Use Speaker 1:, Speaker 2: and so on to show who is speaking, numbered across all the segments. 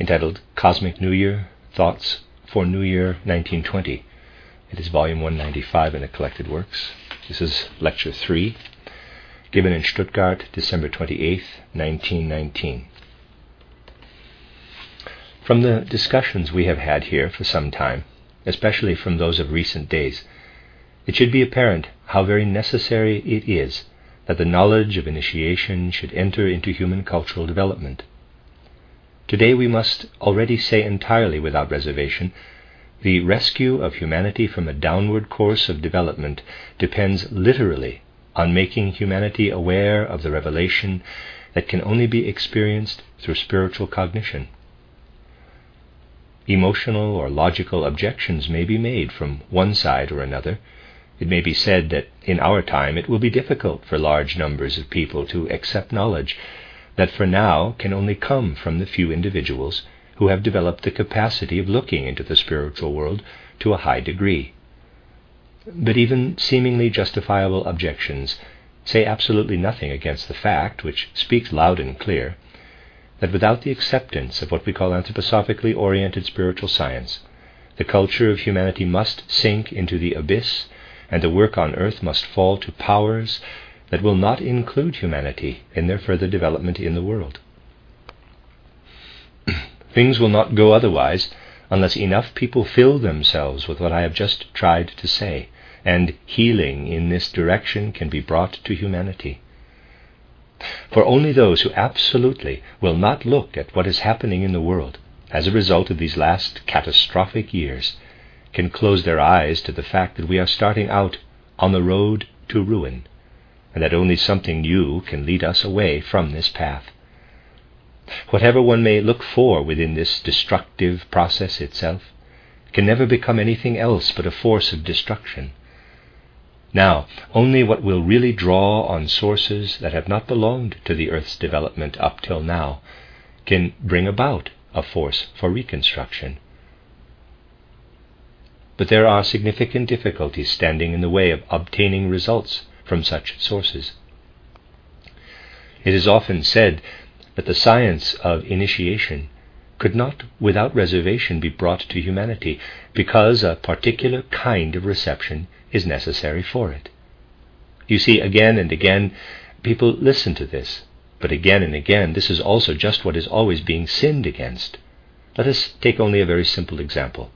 Speaker 1: entitled Cosmic New Year Thoughts for New Year 1920. It is volume 195 in the collected works. This is lecture 3, given in Stuttgart, December 28, 1919. From the discussions we have had here for some time, especially from those of recent days, it should be apparent how very necessary it is that the knowledge of initiation should enter into human cultural development. Today we must already say entirely without reservation the rescue of humanity from a downward course of development depends literally on making humanity aware of the revelation that can only be experienced through spiritual cognition. Emotional or logical objections may be made from one side or another it may be said that in our time it will be difficult for large numbers of people to accept knowledge that for now can only come from the few individuals who have developed the capacity of looking into the spiritual world to a high degree. But even seemingly justifiable objections say absolutely nothing against the fact, which speaks loud and clear, that without the acceptance of what we call anthroposophically oriented spiritual science, the culture of humanity must sink into the abyss and the work on earth must fall to powers that will not include humanity in their further development in the world. Things will not go otherwise unless enough people fill themselves with what I have just tried to say, and healing in this direction can be brought to humanity. For only those who absolutely will not look at what is happening in the world as a result of these last catastrophic years can close their eyes to the fact that we are starting out on the road to ruin, and that only something new can lead us away from this path. Whatever one may look for within this destructive process itself can never become anything else but a force of destruction. Now, only what will really draw on sources that have not belonged to the earth's development up till now can bring about a force for reconstruction. But there are significant difficulties standing in the way of obtaining results from such sources. It is often said that the science of initiation could not without reservation be brought to humanity because a particular kind of reception is necessary for it. You see, again and again, people listen to this, but again and again, this is also just what is always being sinned against. Let us take only a very simple example.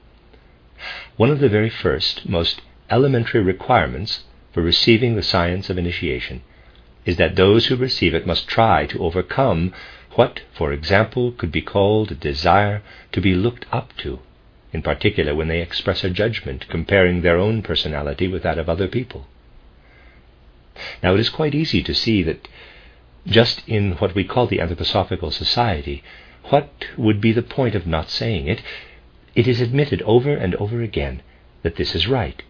Speaker 1: One of the very first, most elementary requirements for receiving the science of initiation is that those who receive it must try to overcome what, for example, could be called a desire to be looked up to, in particular when they express a judgment comparing their own personality with that of other people. Now, it is quite easy to see that just in what we call the Anthroposophical Society, what would be the point of not saying it it is admitted over and over again that this is right.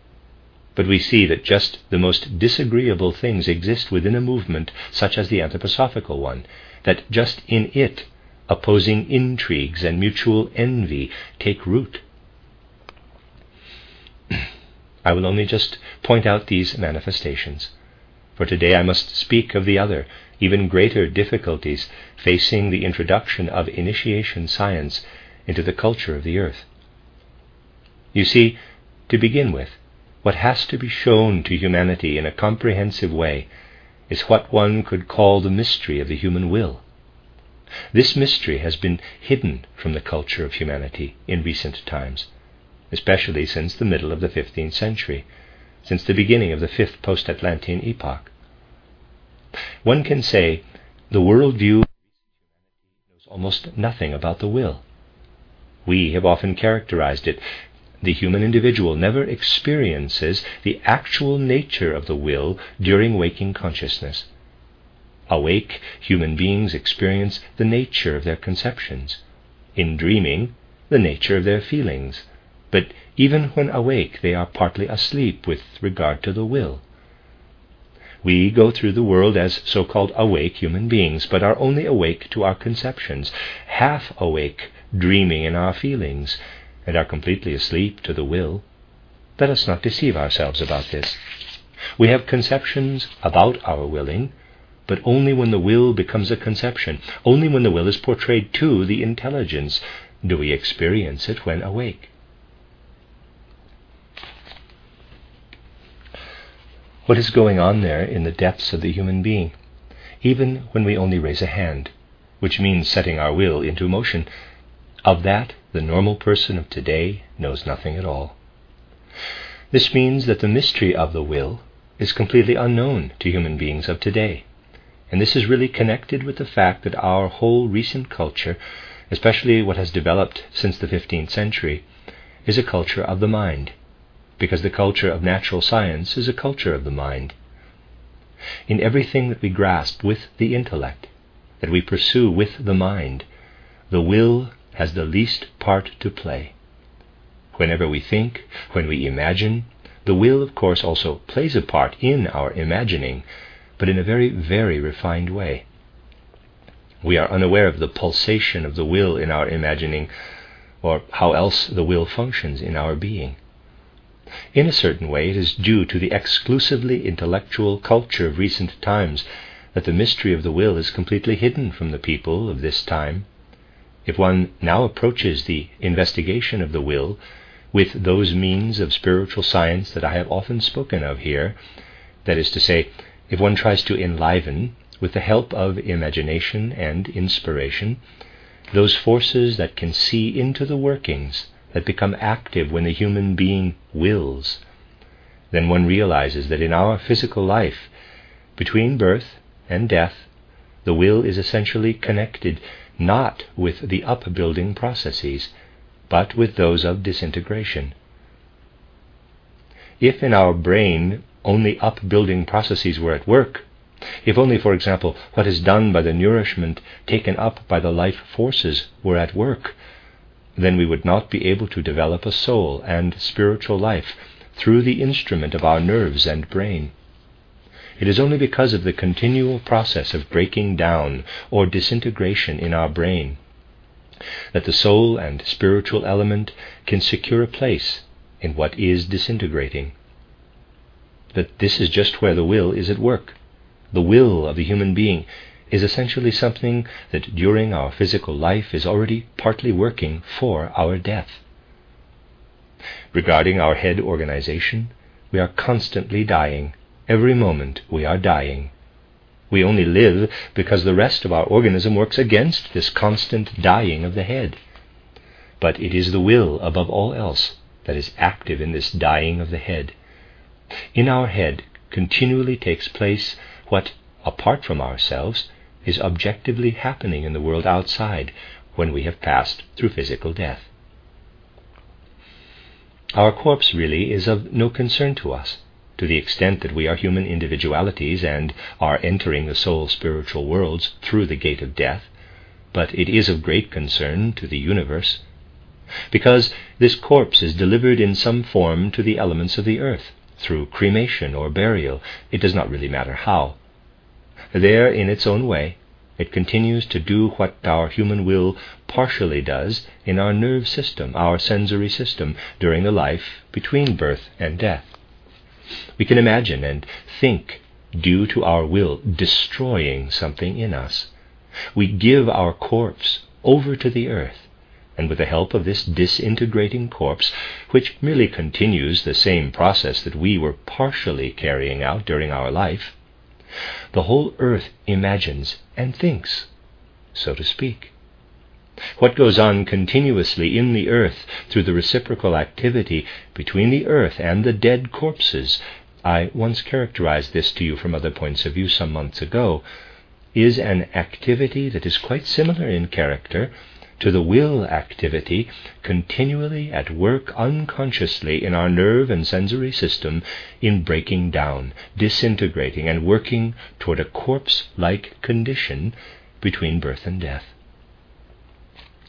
Speaker 1: But we see that just the most disagreeable things exist within a movement such as the anthroposophical one, that just in it opposing intrigues and mutual envy take root. I will only just point out these manifestations. For today I must speak of the other, even greater difficulties facing the introduction of initiation science into the culture of the earth. You see, to begin with, what has to be shown to humanity in a comprehensive way is what one could call the mystery of the human will. This mystery has been hidden from the culture of humanity in recent times, especially since the middle of the 15th century, since the beginning of the fifth post Atlantean epoch. One can say the world view knows almost nothing about the will. We have often characterized it the human individual never experiences the actual nature of the will during waking consciousness. Awake, human beings experience the nature of their conceptions. In dreaming, the nature of their feelings, but even when awake, they are partly asleep with regard to the will. We go through the world as so called awake human beings, but are only awake to our conceptions, half awake, dreaming in our feelings, and are completely asleep to the will. Let us not deceive ourselves about this. We have conceptions about our willing, but only when the will becomes a conception, only when the will is portrayed to the intelligence, do we experience it when awake. What is going on there in the depths of the human being, even when we only raise a hand, which means setting our will into motion, of that the normal person of today knows nothing at all. This means that the mystery of the will is completely unknown to human beings of today. And this is really connected with the fact that our whole recent culture, especially what has developed since the 15th century, is a culture of the mind, because the culture of natural science is a culture of the mind. In everything that we grasp with the intellect, that we pursue with the mind, the will has the least part to play. Whenever we think, when we imagine, the will, of course, also plays a part in our imagining, but in a very, very refined way. We are unaware of the pulsation of the will in our imagining, or how else the will functions in our being. In a certain way, it is due to the exclusively intellectual culture of recent times that the mystery of the will is completely hidden from the people of this time. If one now approaches the investigation of the will with those means of spiritual science that I have often spoken of here, that is to say, if one tries to enliven, with the help of imagination and inspiration, those forces that can see into the workings that become active when the human being wills, then one realizes that in our physical life, between birth and death, the will is essentially connected not with the upbuilding processes, but with those of disintegration. If in our brain only upbuilding processes were at work, if only, for example, what is done by the nourishment taken up by the life forces were at work, then we would not be able to develop a soul and spiritual life through the instrument of our nerves and brain. It is only because of the continual process of breaking down or disintegration in our brain that the soul and spiritual element can secure a place in what is disintegrating that this is just where the will is at work. The will of the human being is essentially something that during our physical life is already partly working for our death. Regarding our head organization, we are constantly dying. Every moment we are dying. We only live because the rest of our organism works against this constant dying of the head. But it is the will, above all else, that is active in this dying of the head. In our head continually takes place what, apart from ourselves, is objectively happening in the world outside when we have passed through physical death. Our corpse really is of no concern to us, to the extent that we are human individualities and are entering the soul spiritual worlds through the gate of death, but it is of great concern to the universe, because this corpse is delivered in some form to the elements of the earth, through cremation or burial, it does not really matter how. There, in its own way, it continues to do what our human will partially does in our nerve system, our sensory system, during the life between birth and death. We can imagine and think, due to our will, destroying something in us. We give our corpse over to the earth and with the help of this disintegrating corpse, which merely continues the same process that we were partially carrying out during our life, the whole earth imagines and thinks, so to speak. What goes on continuously in the earth through the reciprocal activity between the earth and the dead corpses, I once characterized this to you from other points of view some months ago, is an activity that is quite similar in character to the will activity continually at work unconsciously in our nerve and sensory system in breaking down, disintegrating, and working toward a corpse like condition between birth and death.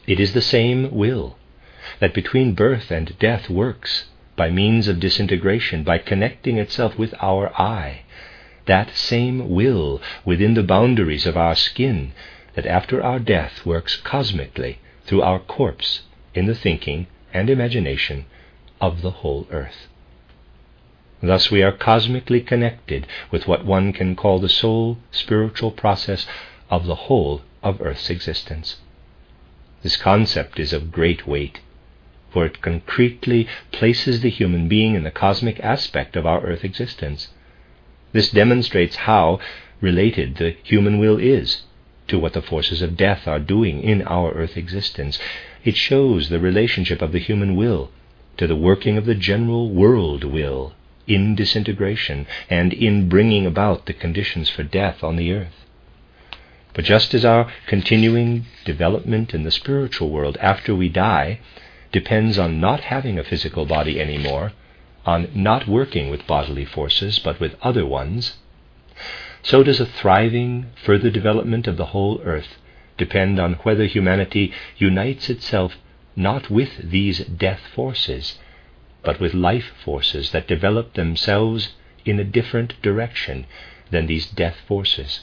Speaker 1: It is the same will, that between birth and death works by means of disintegration, by connecting itself with our I, that same will within the boundaries of our skin that after our death works cosmically through our corpse in the thinking and imagination of the whole earth. Thus, we are cosmically connected with what one can call the soul spiritual process of the whole of Earth's existence. This concept is of great weight, for it concretely places the human being in the cosmic aspect of our Earth existence. This demonstrates how related the human will is to what the forces of death are doing in our Earth existence. It shows the relationship of the human will to the working of the general world will in disintegration and in bringing about the conditions for death on the earth. But just as our continuing development in the spiritual world after we die depends on not having a physical body anymore, on not working with bodily forces but with other ones, so does a thriving further development of the whole earth depend on whether humanity unites itself not with these death forces, but with life forces that develop themselves in a different direction than these death forces.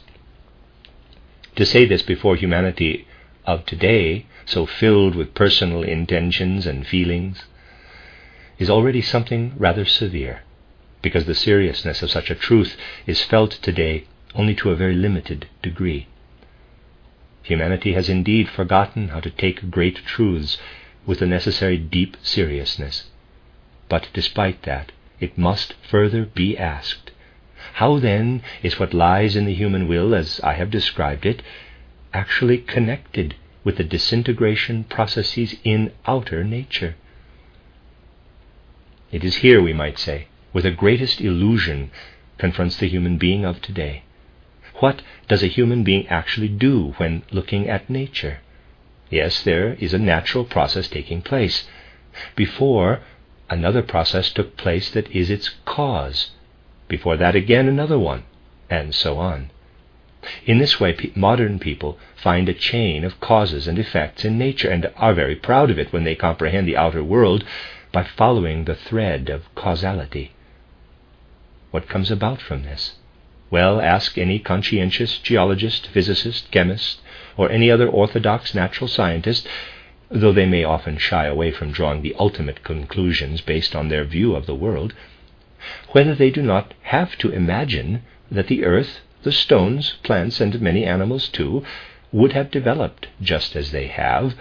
Speaker 1: To say this before humanity of today, so filled with personal intentions and feelings, is already something rather severe, because the seriousness of such a truth is felt today only to a very limited degree. Humanity has indeed forgotten how to take great truths with the necessary deep seriousness. But despite that, it must further be asked how then is what lies in the human will, as I have described it, actually connected with the disintegration processes in outer nature? It is here, we might say, where the greatest illusion confronts the human being of today. What does a human being actually do when looking at nature? Yes, there is a natural process taking place. Before, another process took place that is its cause before that again another one, and so on. In this way, pe- modern people find a chain of causes and effects in nature and are very proud of it when they comprehend the outer world by following the thread of causality. What comes about from this? Well, ask any conscientious geologist, physicist, chemist, or any other orthodox natural scientist, though they may often shy away from drawing the ultimate conclusions based on their view of the world whether they do not have to imagine that the earth, the stones, plants, and many animals too, would have developed just as they have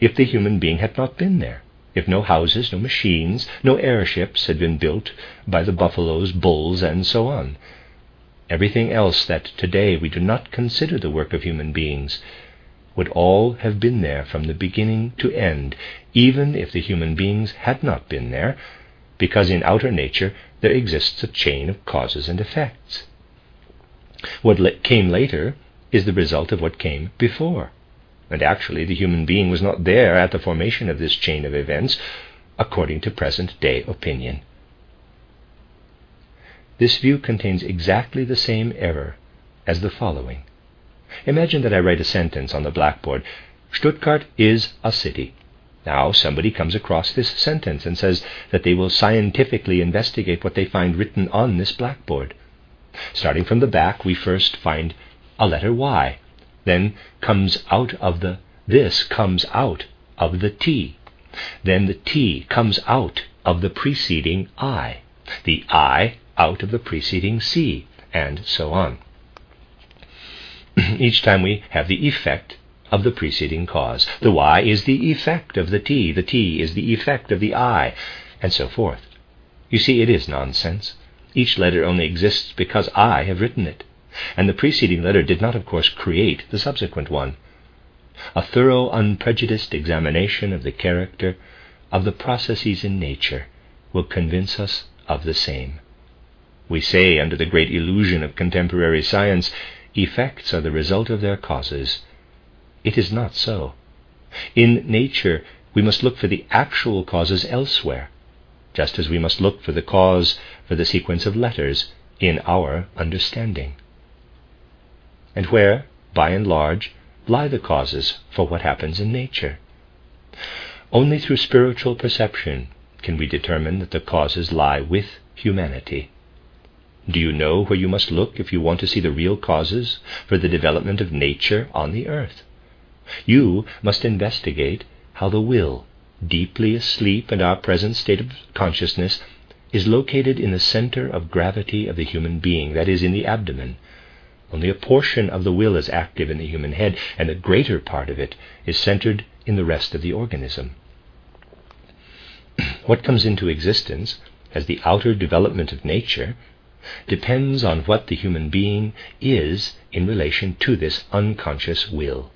Speaker 1: if the human being had not been there, if no houses, no machines, no airships had been built by the buffaloes, bulls, and so on. Everything else that today we do not consider the work of human beings would all have been there from the beginning to end, even if the human beings had not been there, because in outer nature there exists a chain of causes and effects. What came later is the result of what came before. And actually, the human being was not there at the formation of this chain of events, according to present day opinion. This view contains exactly the same error as the following. Imagine that I write a sentence on the blackboard Stuttgart is a city. Now, somebody comes across this sentence and says that they will scientifically investigate what they find written on this blackboard. Starting from the back, we first find a letter Y. Then comes out of the this comes out of the T. Then the T comes out of the preceding I. The I out of the preceding C, and so on. Each time we have the effect of the preceding cause. The Y is the effect of the T, the T is the effect of the I, and so forth. You see, it is nonsense. Each letter only exists because I have written it, and the preceding letter did not, of course, create the subsequent one. A thorough, unprejudiced examination of the character of the processes in nature will convince us of the same. We say, under the great illusion of contemporary science, effects are the result of their causes, it is not so. In nature, we must look for the actual causes elsewhere, just as we must look for the cause for the sequence of letters in our understanding. And where, by and large, lie the causes for what happens in nature? Only through spiritual perception can we determine that the causes lie with humanity. Do you know where you must look if you want to see the real causes for the development of nature on the earth? You must investigate how the will, deeply asleep in our present state of consciousness, is located in the center of gravity of the human being, that is, in the abdomen. Only a portion of the will is active in the human head, and the greater part of it is centered in the rest of the organism. what comes into existence as the outer development of nature depends on what the human being is in relation to this unconscious will.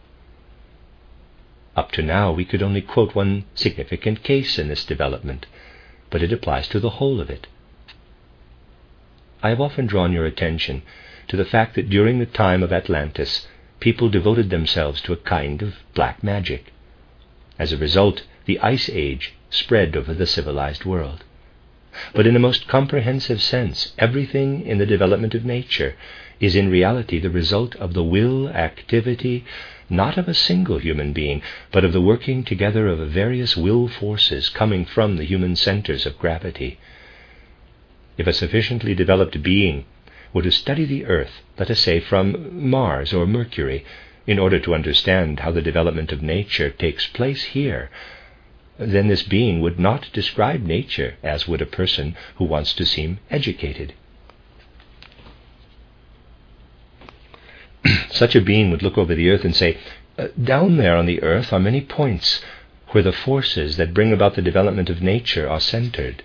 Speaker 1: Up to now, we could only quote one significant case in this development, but it applies to the whole of it. I have often drawn your attention to the fact that during the time of Atlantis, people devoted themselves to a kind of black magic. As a result, the Ice Age spread over the civilized world. But in a most comprehensive sense, everything in the development of nature is in reality the result of the will activity not of a single human being, but of the working together of various will forces coming from the human centers of gravity. If a sufficiently developed being were to study the earth, let us say from Mars or Mercury, in order to understand how the development of nature takes place here, then this being would not describe nature as would a person who wants to seem educated. Such a being would look over the earth and say, uh, Down there on the earth are many points where the forces that bring about the development of nature are centered.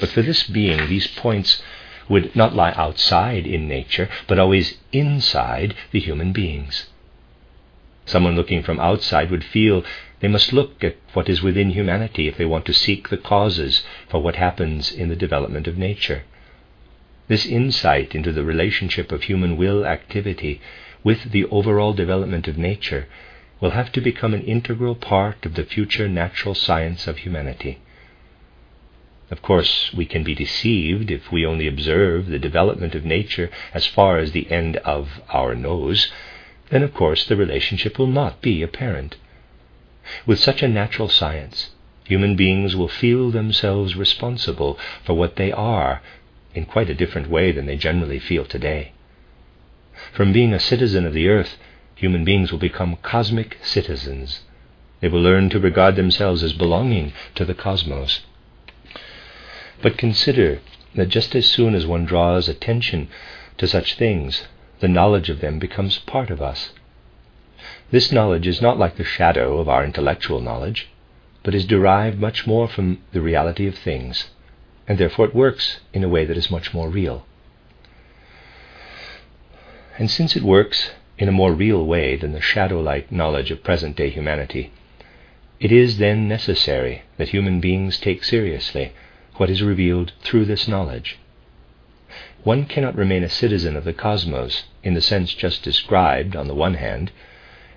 Speaker 1: But for this being, these points would not lie outside in nature, but always inside the human beings. Someone looking from outside would feel they must look at what is within humanity if they want to seek the causes for what happens in the development of nature. This insight into the relationship of human will activity with the overall development of nature will have to become an integral part of the future natural science of humanity. Of course, we can be deceived if we only observe the development of nature as far as the end of our nose. Then, of course, the relationship will not be apparent. With such a natural science, human beings will feel themselves responsible for what they are in quite a different way than they generally feel today. From being a citizen of the earth, human beings will become cosmic citizens. They will learn to regard themselves as belonging to the cosmos. But consider that just as soon as one draws attention to such things, the knowledge of them becomes part of us. This knowledge is not like the shadow of our intellectual knowledge, but is derived much more from the reality of things, and therefore it works in a way that is much more real. And since it works in a more real way than the shadow like knowledge of present day humanity, it is then necessary that human beings take seriously what is revealed through this knowledge. One cannot remain a citizen of the cosmos in the sense just described on the one hand,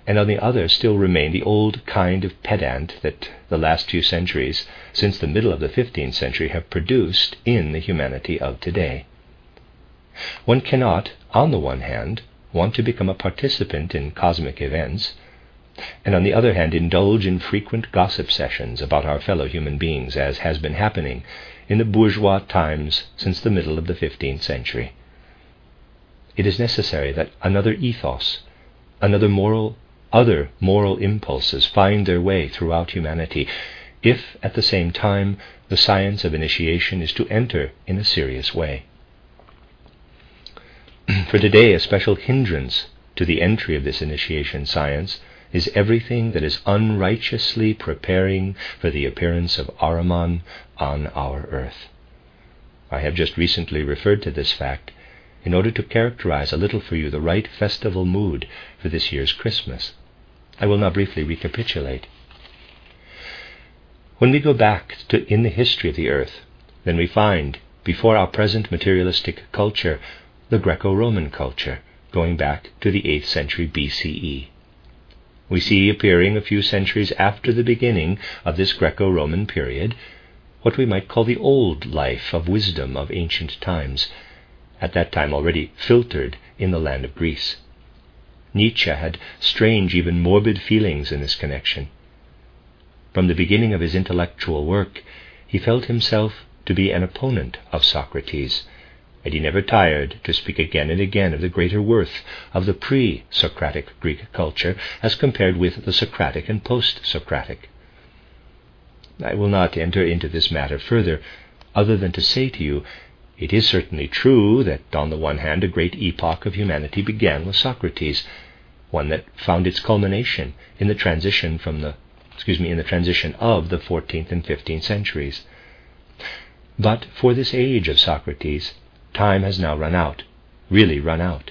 Speaker 1: and on the other still remain the old kind of pedant that the last few centuries, since the middle of the 15th century, have produced in the humanity of today. One cannot, on the one hand, want to become a participant in cosmic events, and on the other hand, indulge in frequent gossip sessions about our fellow human beings, as has been happening in the bourgeois times since the middle of the 15th century. It is necessary that another ethos, another moral other moral impulses find their way throughout humanity if at the same time the science of initiation is to enter in a serious way. For today, a special hindrance to the entry of this initiation science is everything that is unrighteously preparing for the appearance of Ahriman on our earth. I have just recently referred to this fact in order to characterize a little for you the right festival mood for this year's Christmas. I will now briefly recapitulate. When we go back to in the history of the earth, then we find, before our present materialistic culture, the Greco Roman culture, going back to the 8th century BCE. We see appearing a few centuries after the beginning of this Greco Roman period what we might call the old life of wisdom of ancient times, at that time already filtered in the land of Greece. Nietzsche had strange, even morbid feelings in this connection. From the beginning of his intellectual work, he felt himself to be an opponent of Socrates, and he never tired to speak again and again of the greater worth of the pre Socratic Greek culture as compared with the Socratic and post Socratic. I will not enter into this matter further, other than to say to you, it is certainly true that, on the one hand, a great epoch of humanity began with Socrates, one that found its culmination in the transition from the excuse me, in the transition of the 14th and 15th centuries. But for this age of Socrates, time has now run out, really run out.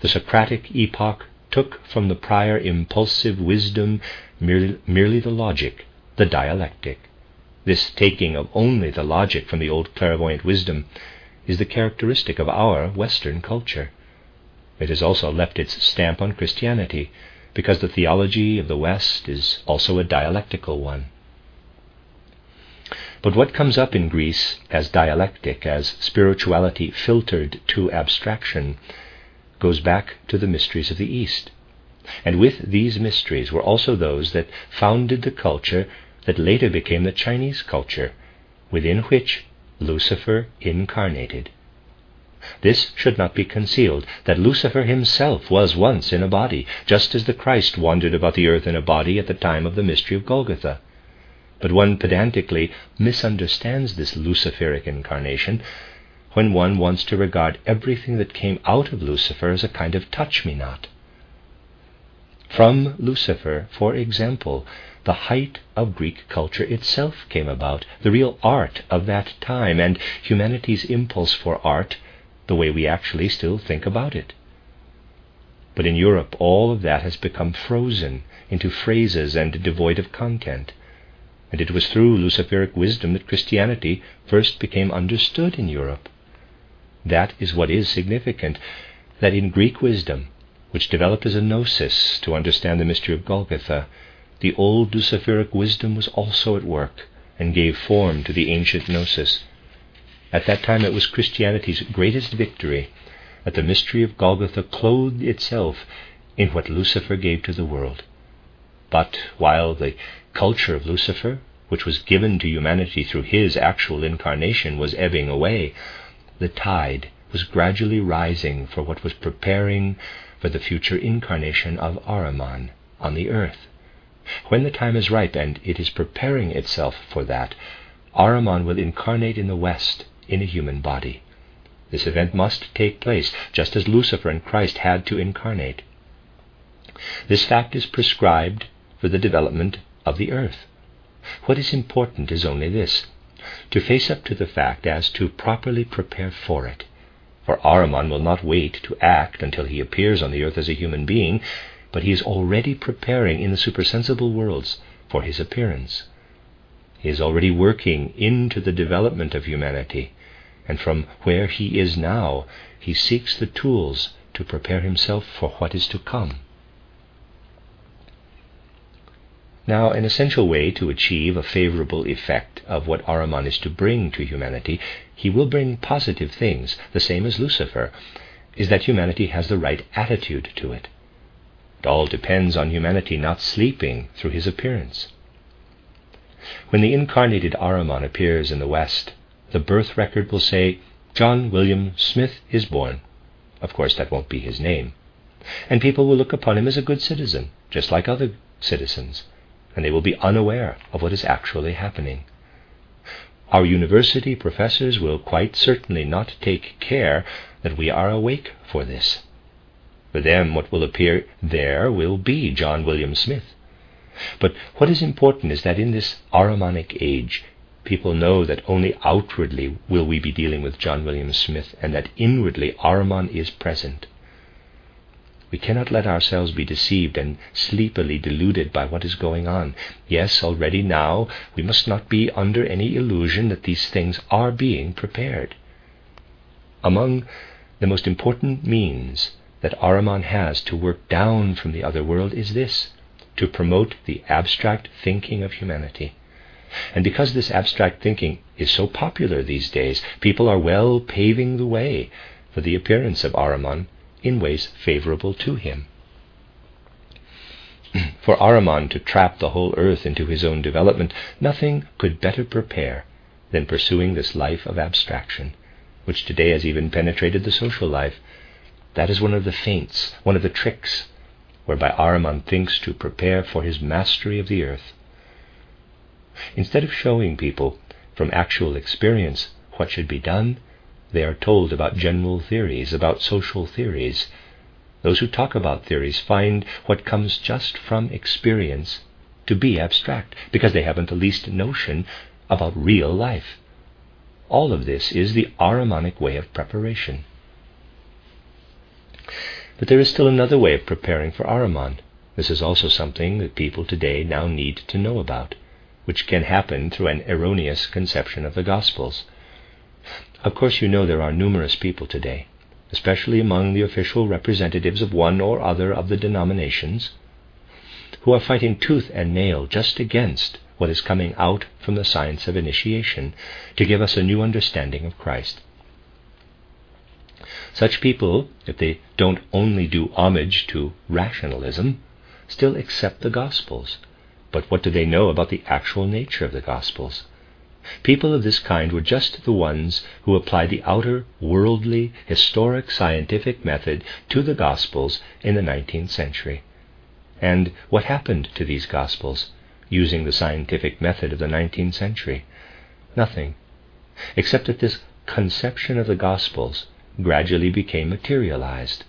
Speaker 1: The Socratic epoch took from the prior impulsive wisdom merely, merely the logic, the dialectic. This taking of only the logic from the old clairvoyant wisdom is the characteristic of our Western culture. It has also left its stamp on Christianity, because the theology of the West is also a dialectical one. But what comes up in Greece as dialectic, as spirituality filtered to abstraction, goes back to the mysteries of the East. And with these mysteries were also those that founded the culture that later became the Chinese culture, within which Lucifer incarnated. This should not be concealed, that Lucifer himself was once in a body, just as the Christ wandered about the earth in a body at the time of the mystery of Golgotha. But one pedantically misunderstands this Luciferic incarnation when one wants to regard everything that came out of Lucifer as a kind of touch me not. From Lucifer, for example, the height of Greek culture itself came about, the real art of that time, and humanity's impulse for art the way we actually still think about it. But in Europe, all of that has become frozen into phrases and devoid of content. And it was through Luciferic wisdom that Christianity first became understood in Europe. That is what is significant, that in Greek wisdom, which developed as a gnosis to understand the mystery of Golgotha, the old Luciferic wisdom was also at work and gave form to the ancient gnosis. At that time, it was Christianity's greatest victory that the mystery of Golgotha clothed itself in what Lucifer gave to the world. But while the culture of Lucifer, which was given to humanity through his actual incarnation, was ebbing away, the tide was gradually rising for what was preparing for the future incarnation of Ahriman on the earth. When the time is ripe, and it is preparing itself for that, Ahriman will incarnate in the West in a human body. This event must take place, just as Lucifer and Christ had to incarnate. This fact is prescribed for the development of the earth. What is important is only this to face up to the fact as to properly prepare for it. For Ahriman will not wait to act until he appears on the earth as a human being, but he is already preparing in the supersensible worlds for his appearance. He is already working into the development of humanity, and from where he is now, he seeks the tools to prepare himself for what is to come. Now, an essential way to achieve a favorable effect of what Ahriman is to bring to humanity, he will bring positive things, the same as Lucifer, is that humanity has the right attitude to it. It all depends on humanity not sleeping through his appearance. When the incarnated Ahriman appears in the West, the birth record will say, John William Smith is born. Of course, that won't be his name. And people will look upon him as a good citizen, just like other citizens, and they will be unaware of what is actually happening. Our university professors will quite certainly not take care that we are awake for this. For them, what will appear there will be John William Smith. But what is important is that in this Ahrimanic age, people know that only outwardly will we be dealing with John William Smith, and that inwardly Ahriman is present. We cannot let ourselves be deceived and sleepily deluded by what is going on. Yes, already now we must not be under any illusion that these things are being prepared. Among the most important means that Ahriman has to work down from the other world is this to promote the abstract thinking of humanity. And because this abstract thinking is so popular these days, people are well paving the way for the appearance of Ahriman in ways favorable to him. for Ahriman to trap the whole earth into his own development, nothing could better prepare than pursuing this life of abstraction, which today has even penetrated the social life. That is one of the feints, one of the tricks, whereby Ahriman thinks to prepare for his mastery of the earth. Instead of showing people from actual experience what should be done, they are told about general theories, about social theories. Those who talk about theories find what comes just from experience to be abstract, because they haven't the least notion about real life. All of this is the Ahrimanic way of preparation. But there is still another way of preparing for Ahriman. This is also something that people today now need to know about, which can happen through an erroneous conception of the Gospels. Of course, you know there are numerous people today, especially among the official representatives of one or other of the denominations, who are fighting tooth and nail just against what is coming out from the science of initiation to give us a new understanding of Christ. Such people, if they don't only do homage to rationalism, still accept the Gospels. But what do they know about the actual nature of the Gospels? People of this kind were just the ones who applied the outer, worldly, historic, scientific method to the Gospels in the 19th century. And what happened to these Gospels using the scientific method of the 19th century? Nothing, except that this conception of the Gospels gradually became materialized.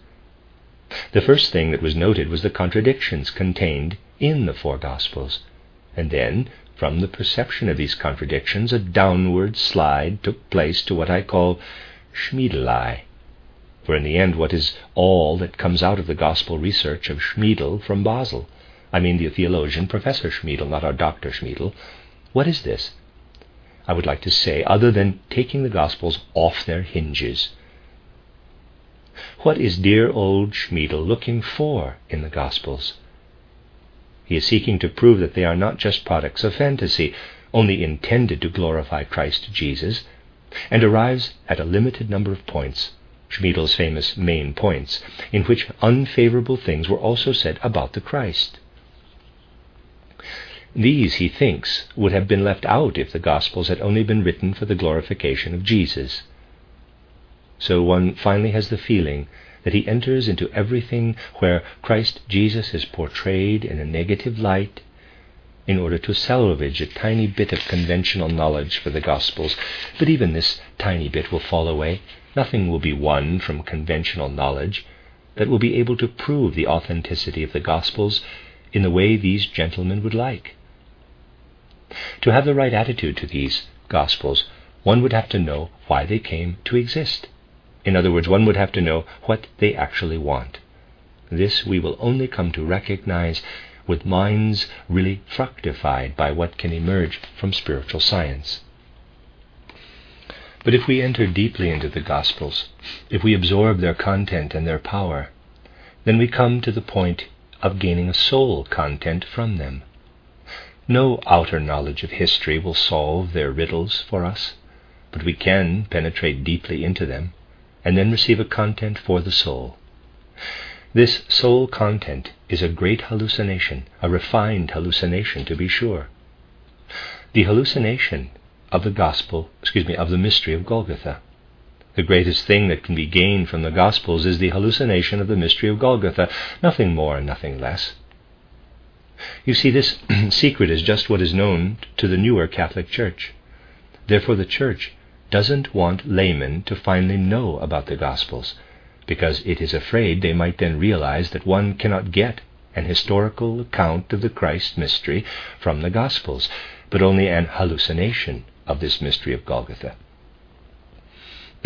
Speaker 1: The first thing that was noted was the contradictions contained in the four Gospels, and then from the perception of these contradictions, a downward slide took place to what I call Schmiedelei. For in the end, what is all that comes out of the gospel research of Schmiedel from Basel? I mean the theologian Professor Schmiedel, not our Dr. Schmiedel. What is this? I would like to say, other than taking the Gospels off their hinges. What is dear old Schmiedel looking for in the Gospels? He is seeking to prove that they are not just products of fantasy, only intended to glorify Christ Jesus, and arrives at a limited number of points, Schmiedel's famous main points, in which unfavorable things were also said about the Christ. These, he thinks, would have been left out if the Gospels had only been written for the glorification of Jesus. So one finally has the feeling that he enters into everything where Christ Jesus is portrayed in a negative light in order to salvage a tiny bit of conventional knowledge for the Gospels. But even this tiny bit will fall away. Nothing will be won from conventional knowledge that will be able to prove the authenticity of the Gospels in the way these gentlemen would like. To have the right attitude to these Gospels, one would have to know why they came to exist. In other words, one would have to know what they actually want. This we will only come to recognize with minds really fructified by what can emerge from spiritual science. But if we enter deeply into the Gospels, if we absorb their content and their power, then we come to the point of gaining a soul content from them. No outer knowledge of history will solve their riddles for us, but we can penetrate deeply into them and then receive a content for the soul. This soul content is a great hallucination, a refined hallucination to be sure. The hallucination of the gospel, excuse me, of the mystery of Golgotha. The greatest thing that can be gained from the Gospels is the hallucination of the mystery of Golgotha, nothing more and nothing less. You see, this secret is just what is known to the newer Catholic Church. Therefore, the Church doesn't want laymen to finally know about the Gospels, because it is afraid they might then realize that one cannot get an historical account of the Christ mystery from the Gospels, but only an hallucination of this mystery of Golgotha.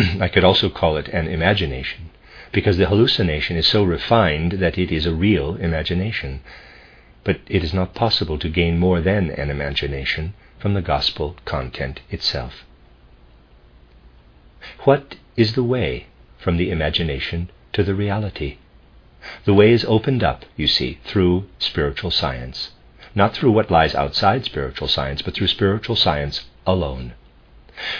Speaker 1: I could also call it an imagination, because the hallucination is so refined that it is a real imagination. But it is not possible to gain more than an imagination from the Gospel content itself. What is the way from the imagination to the reality? The way is opened up, you see, through spiritual science. Not through what lies outside spiritual science, but through spiritual science alone.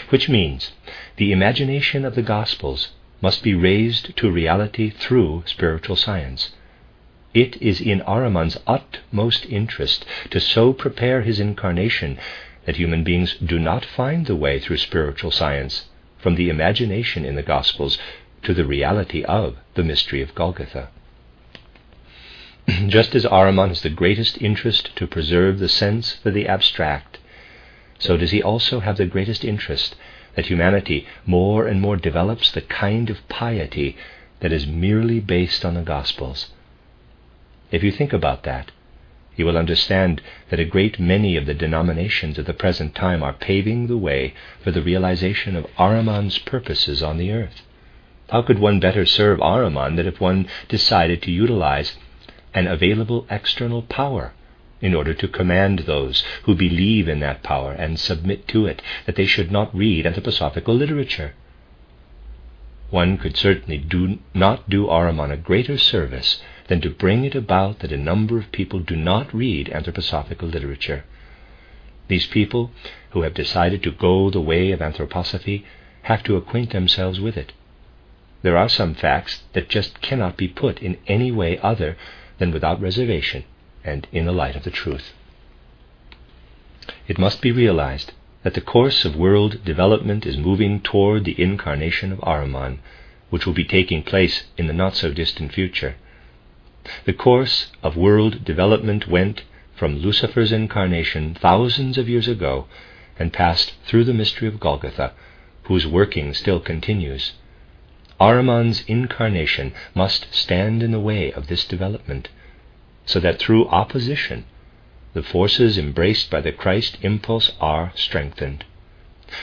Speaker 1: Which means the imagination of the Gospels must be raised to reality through spiritual science. it is in Ahriman's utmost interest to so prepare his incarnation that human beings do not find the way through spiritual science from the imagination in the Gospels to the reality of the mystery of Golgotha. Just as Ahriman has the greatest interest to preserve the sense for the abstract, so does he also have the greatest interest that humanity more and more develops the kind of piety that is merely based on the Gospels. If you think about that, you will understand that a great many of the denominations of the present time are paving the way for the realization of Ahriman's purposes on the earth. How could one better serve Ahriman than if one decided to utilize an available external power in order to command those who believe in that power and submit to it that they should not read anthroposophical literature? One could certainly do not do Ahriman a greater service than to bring it about that a number of people do not read anthroposophical literature. These people who have decided to go the way of anthroposophy have to acquaint themselves with it. There are some facts that just cannot be put in any way other than without reservation and in the light of the truth. It must be realized that the course of world development is moving toward the incarnation of Ahriman, which will be taking place in the not so distant future. The course of world development went from Lucifer's incarnation thousands of years ago and passed through the mystery of Golgotha, whose working still continues. Ahriman's incarnation must stand in the way of this development, so that through opposition the forces embraced by the Christ impulse are strengthened.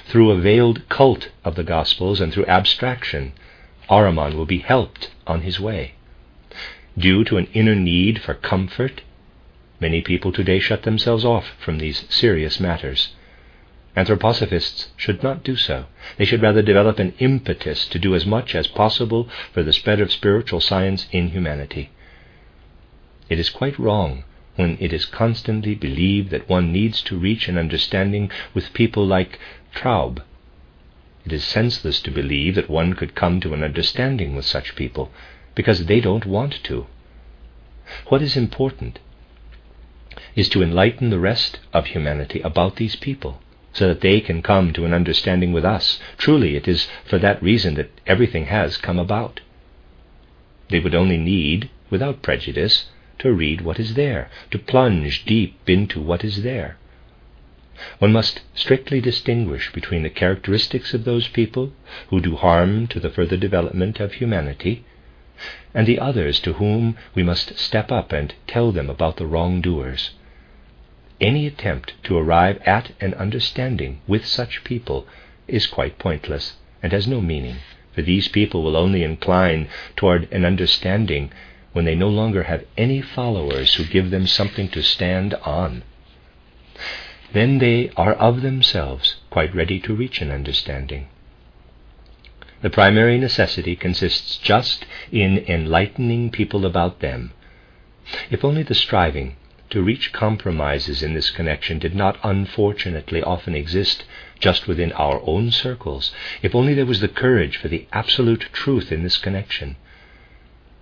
Speaker 1: Through a veiled cult of the Gospels and through abstraction, Ahriman will be helped on his way due to an inner need for comfort, many people today shut themselves off from these serious matters. Anthroposophists should not do so. They should rather develop an impetus to do as much as possible for the spread of spiritual science in humanity. It is quite wrong when it is constantly believed that one needs to reach an understanding with people like Traub. It is senseless to believe that one could come to an understanding with such people because they don't want to. What is important is to enlighten the rest of humanity about these people so that they can come to an understanding with us. Truly, it is for that reason that everything has come about. They would only need, without prejudice, to read what is there, to plunge deep into what is there. One must strictly distinguish between the characteristics of those people who do harm to the further development of humanity and the others to whom we must step up and tell them about the wrongdoers. Any attempt to arrive at an understanding with such people is quite pointless and has no meaning, for these people will only incline toward an understanding when they no longer have any followers who give them something to stand on. Then they are of themselves quite ready to reach an understanding. The primary necessity consists just in enlightening people about them. If only the striving to reach compromises in this connection did not unfortunately often exist just within our own circles, if only there was the courage for the absolute truth in this connection,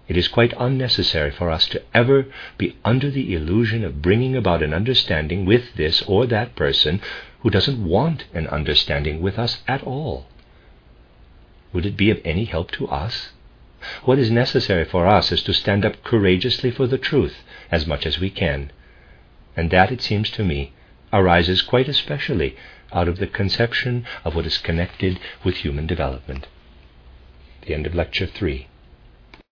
Speaker 1: it is quite unnecessary for us to ever be under the illusion of bringing about an understanding with this or that person who doesn't want an understanding with us at all. Would it be of any help to us? What is necessary for us is to stand up courageously for the truth as much as we can. And that, it seems to me, arises quite especially out of the conception of what is connected with human development. The end of Lecture 3.